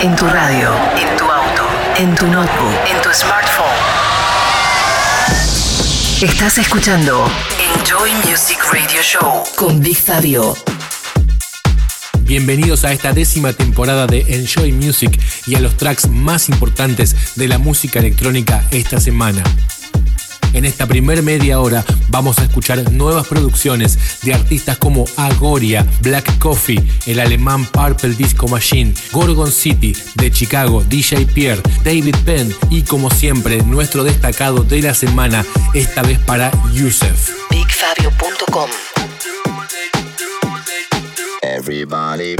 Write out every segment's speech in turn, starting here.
En tu radio, en tu auto, en tu notebook, en tu smartphone. Estás escuchando Enjoy Music Radio Show con Big Fabio. Bienvenidos a esta décima temporada de Enjoy Music y a los tracks más importantes de la música electrónica esta semana. En esta primer media hora vamos a escuchar nuevas producciones de artistas como Agoria, Black Coffee, el alemán Purple Disco Machine, Gorgon City de Chicago, DJ Pierre, David Penn y como siempre nuestro destacado de la semana, esta vez para Yusef. BigFabio.com Everybody.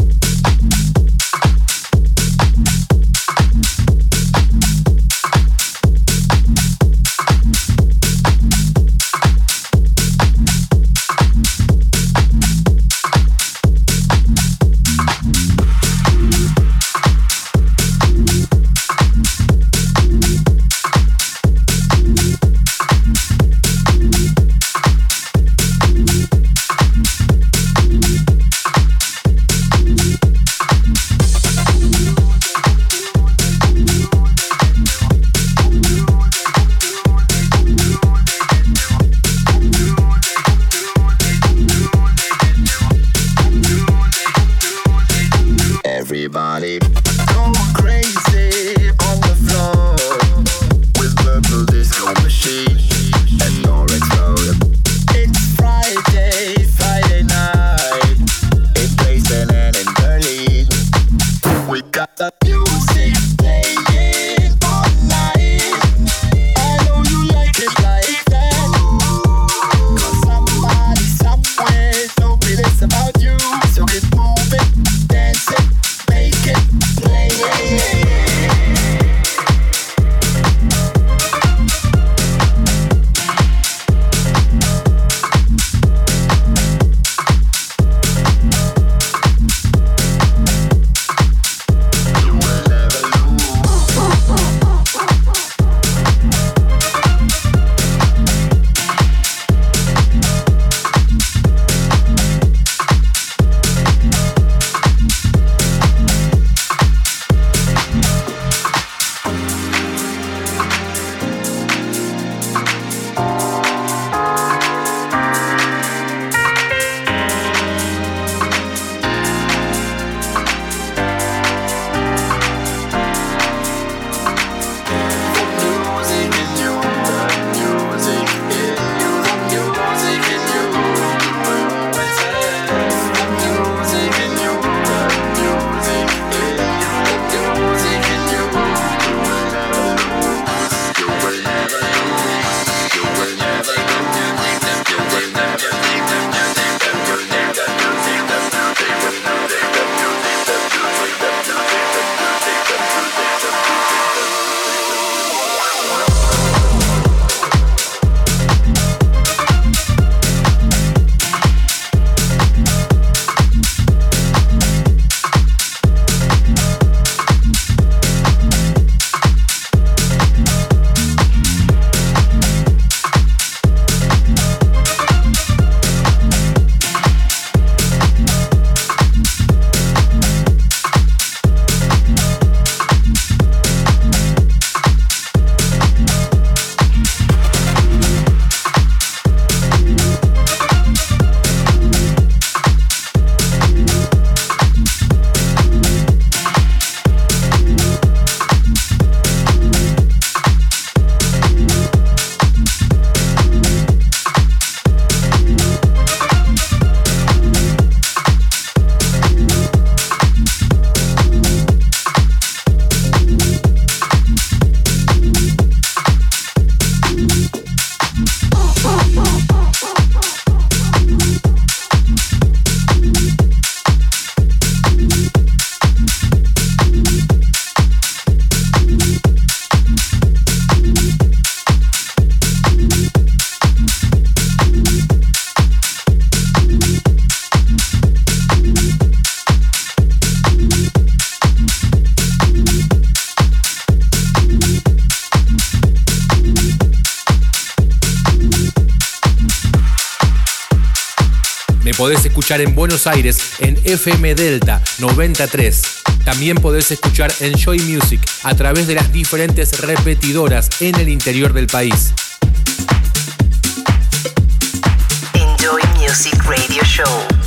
Buenos Aires en FM Delta 93. También podés escuchar Enjoy Music a través de las diferentes repetidoras en el interior del país. Enjoy Music Radio Show.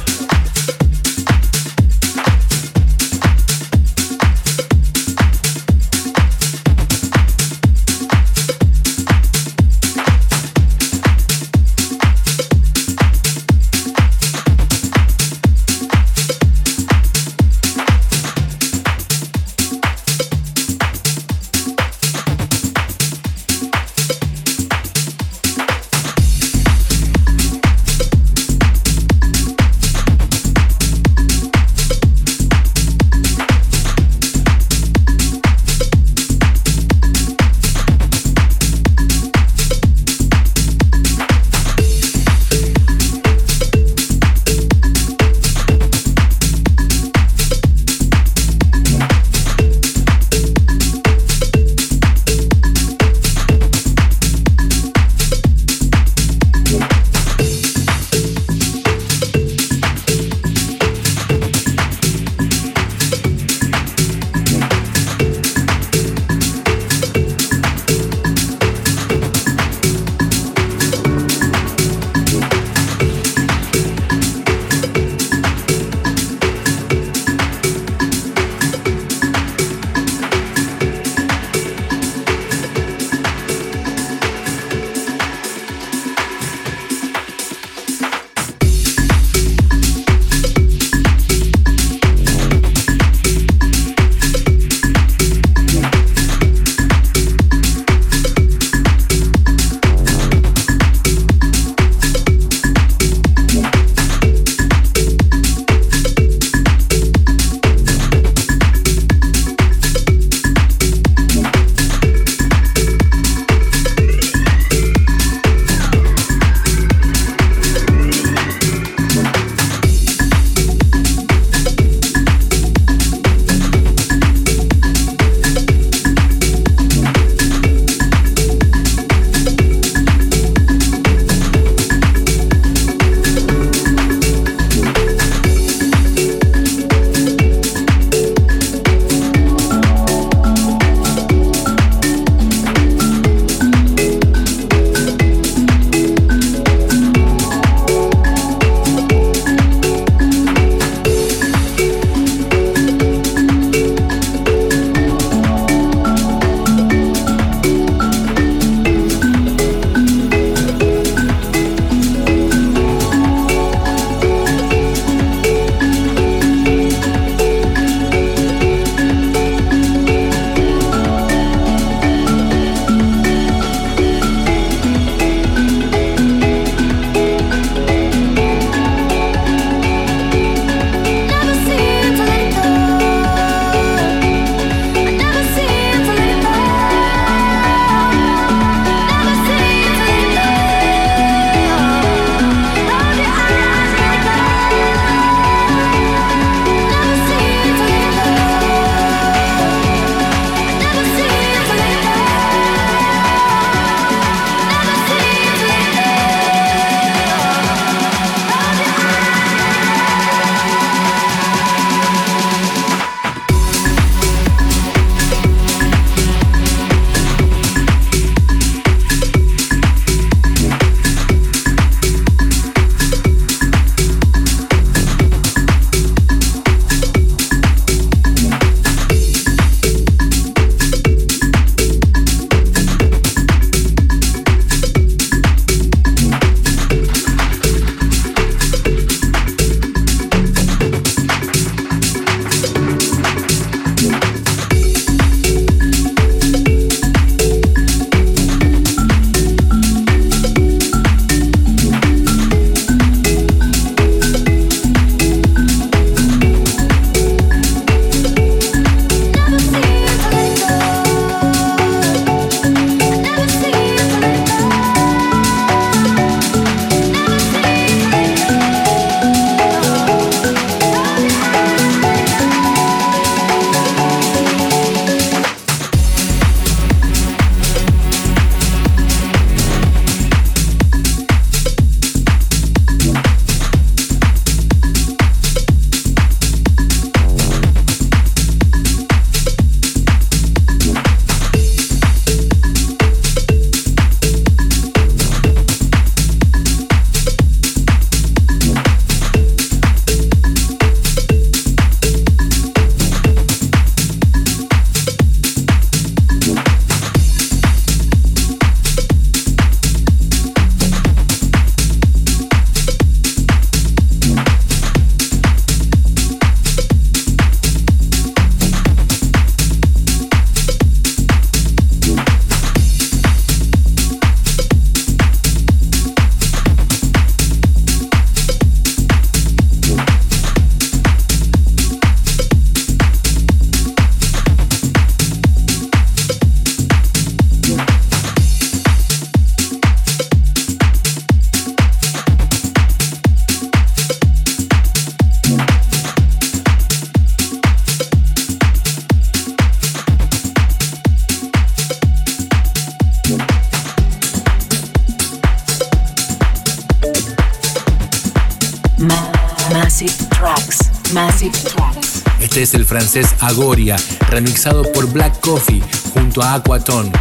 El francés Agoria, remixado por Black Coffee junto a Aquaton.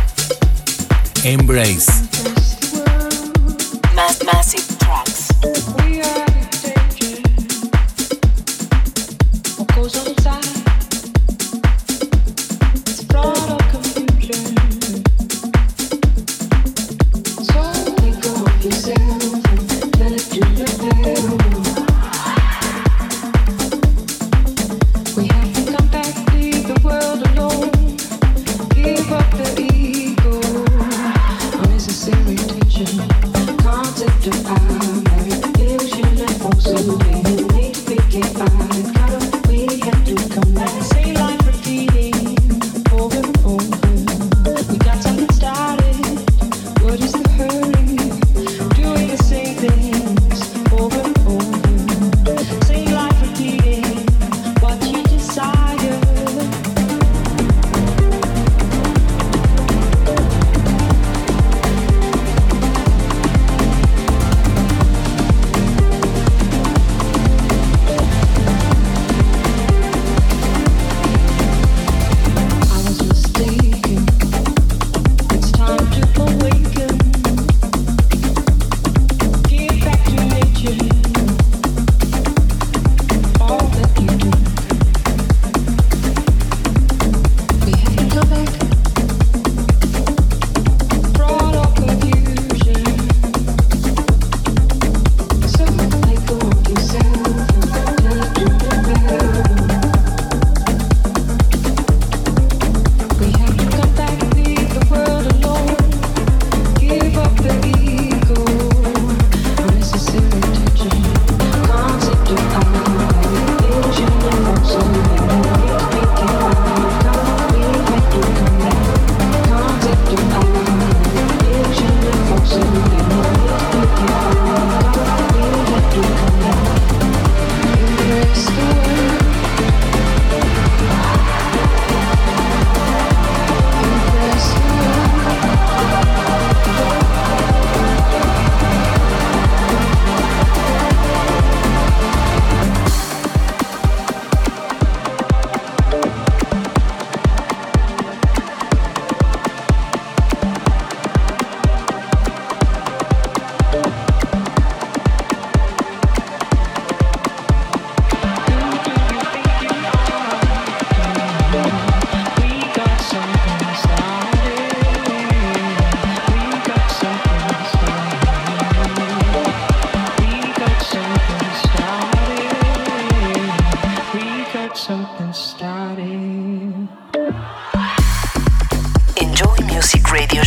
Embrace.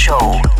Show.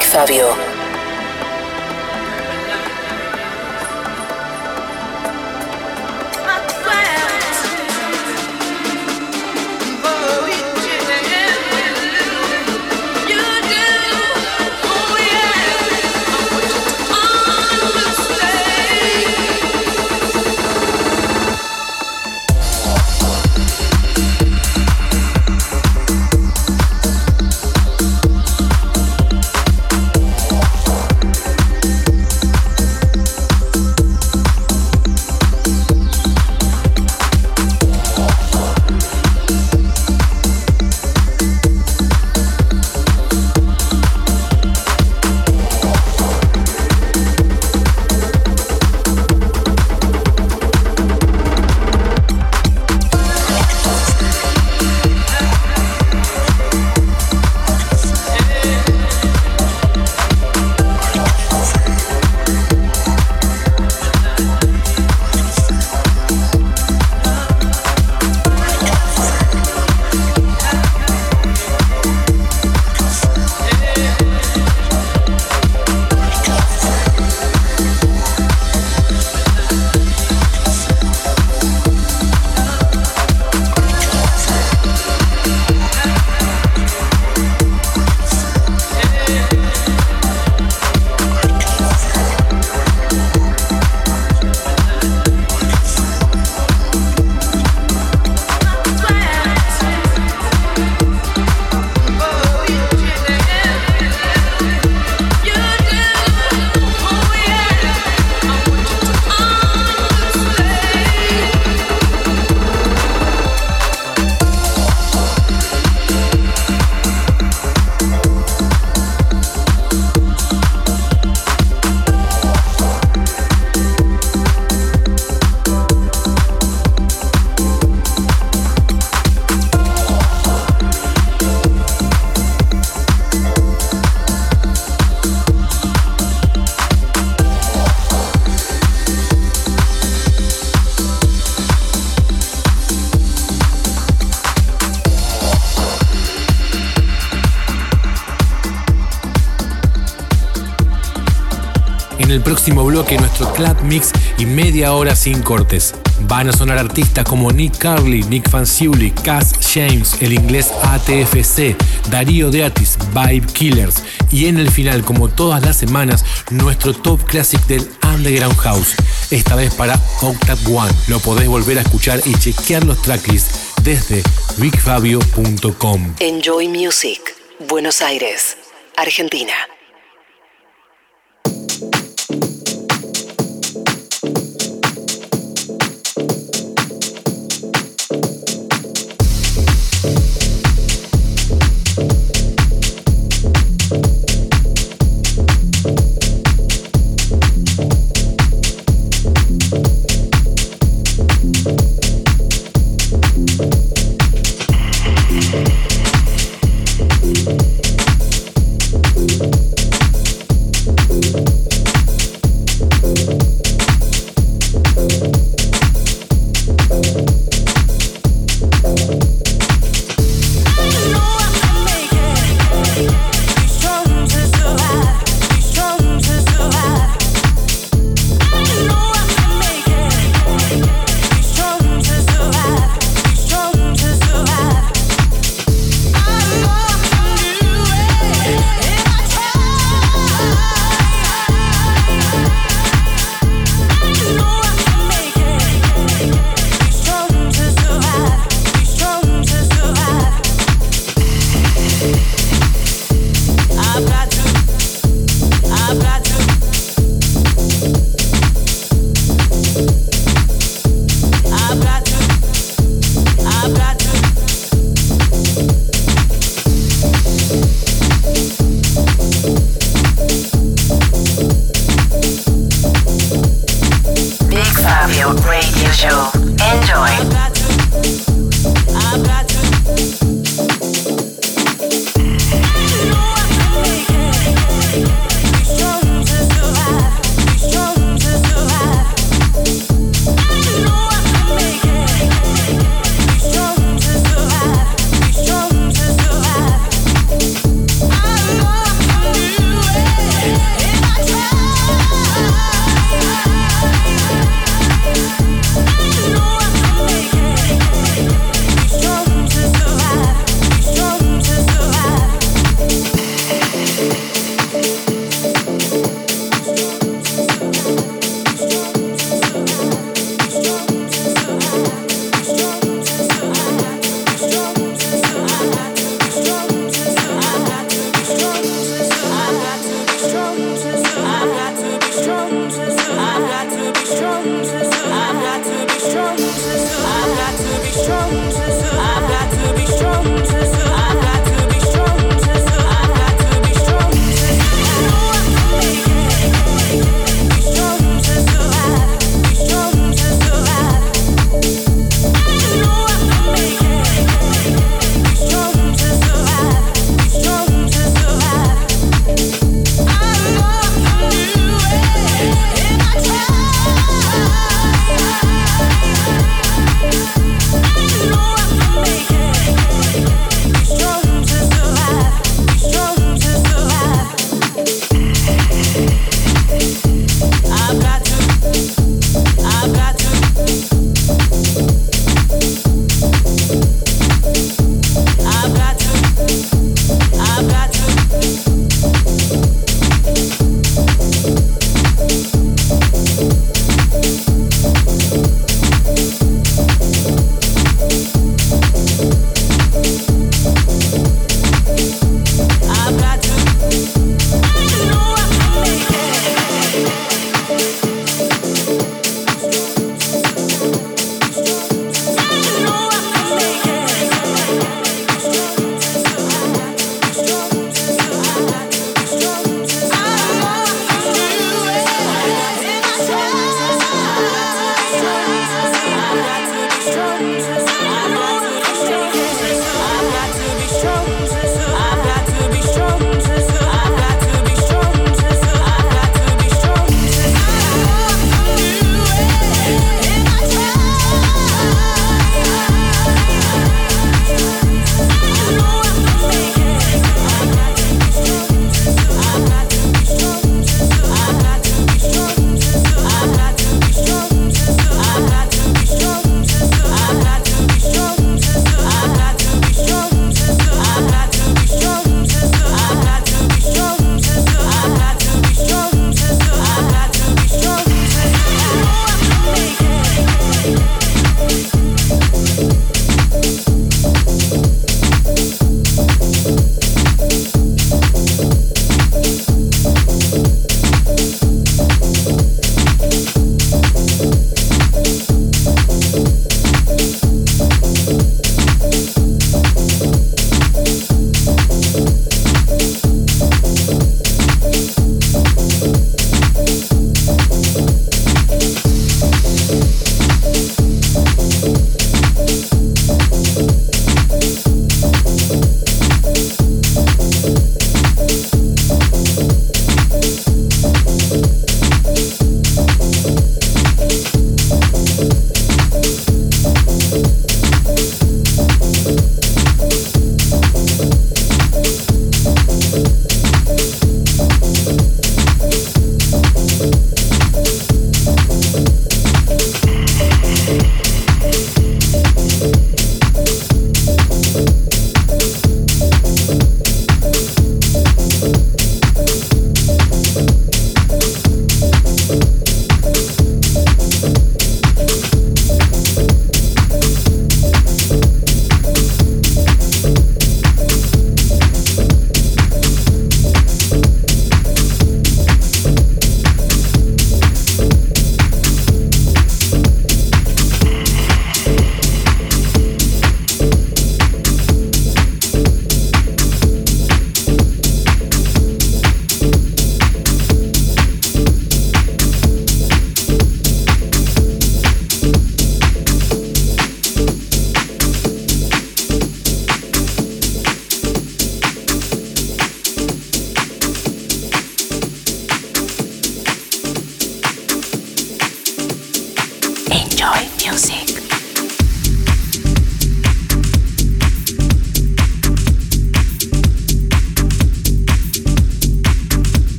Fabio. Bloque nuestro Club Mix y media hora sin cortes. Van a sonar artistas como Nick Carly, Nick Fanciulli, Cass James, el inglés ATFC, Darío Deatis, Vibe Killers y en el final, como todas las semanas, nuestro top classic del Underground House. Esta vez para Octave One. Lo podés volver a escuchar y chequear los tracklists desde bigfabio.com. Enjoy Music, Buenos Aires, Argentina.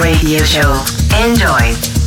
Radio Show. Enjoy.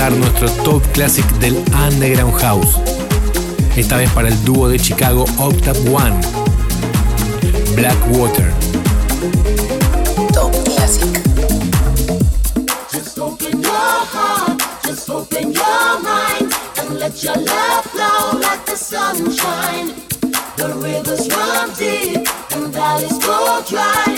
Presentar nuestro top classic del Underground House. Esta vez para el dúo de Chicago Octave One, Blackwater. Top Classic. Just open your heart, just open your mind, and let your love flow like the sunshine. The rivers run deep, and valleys go dry,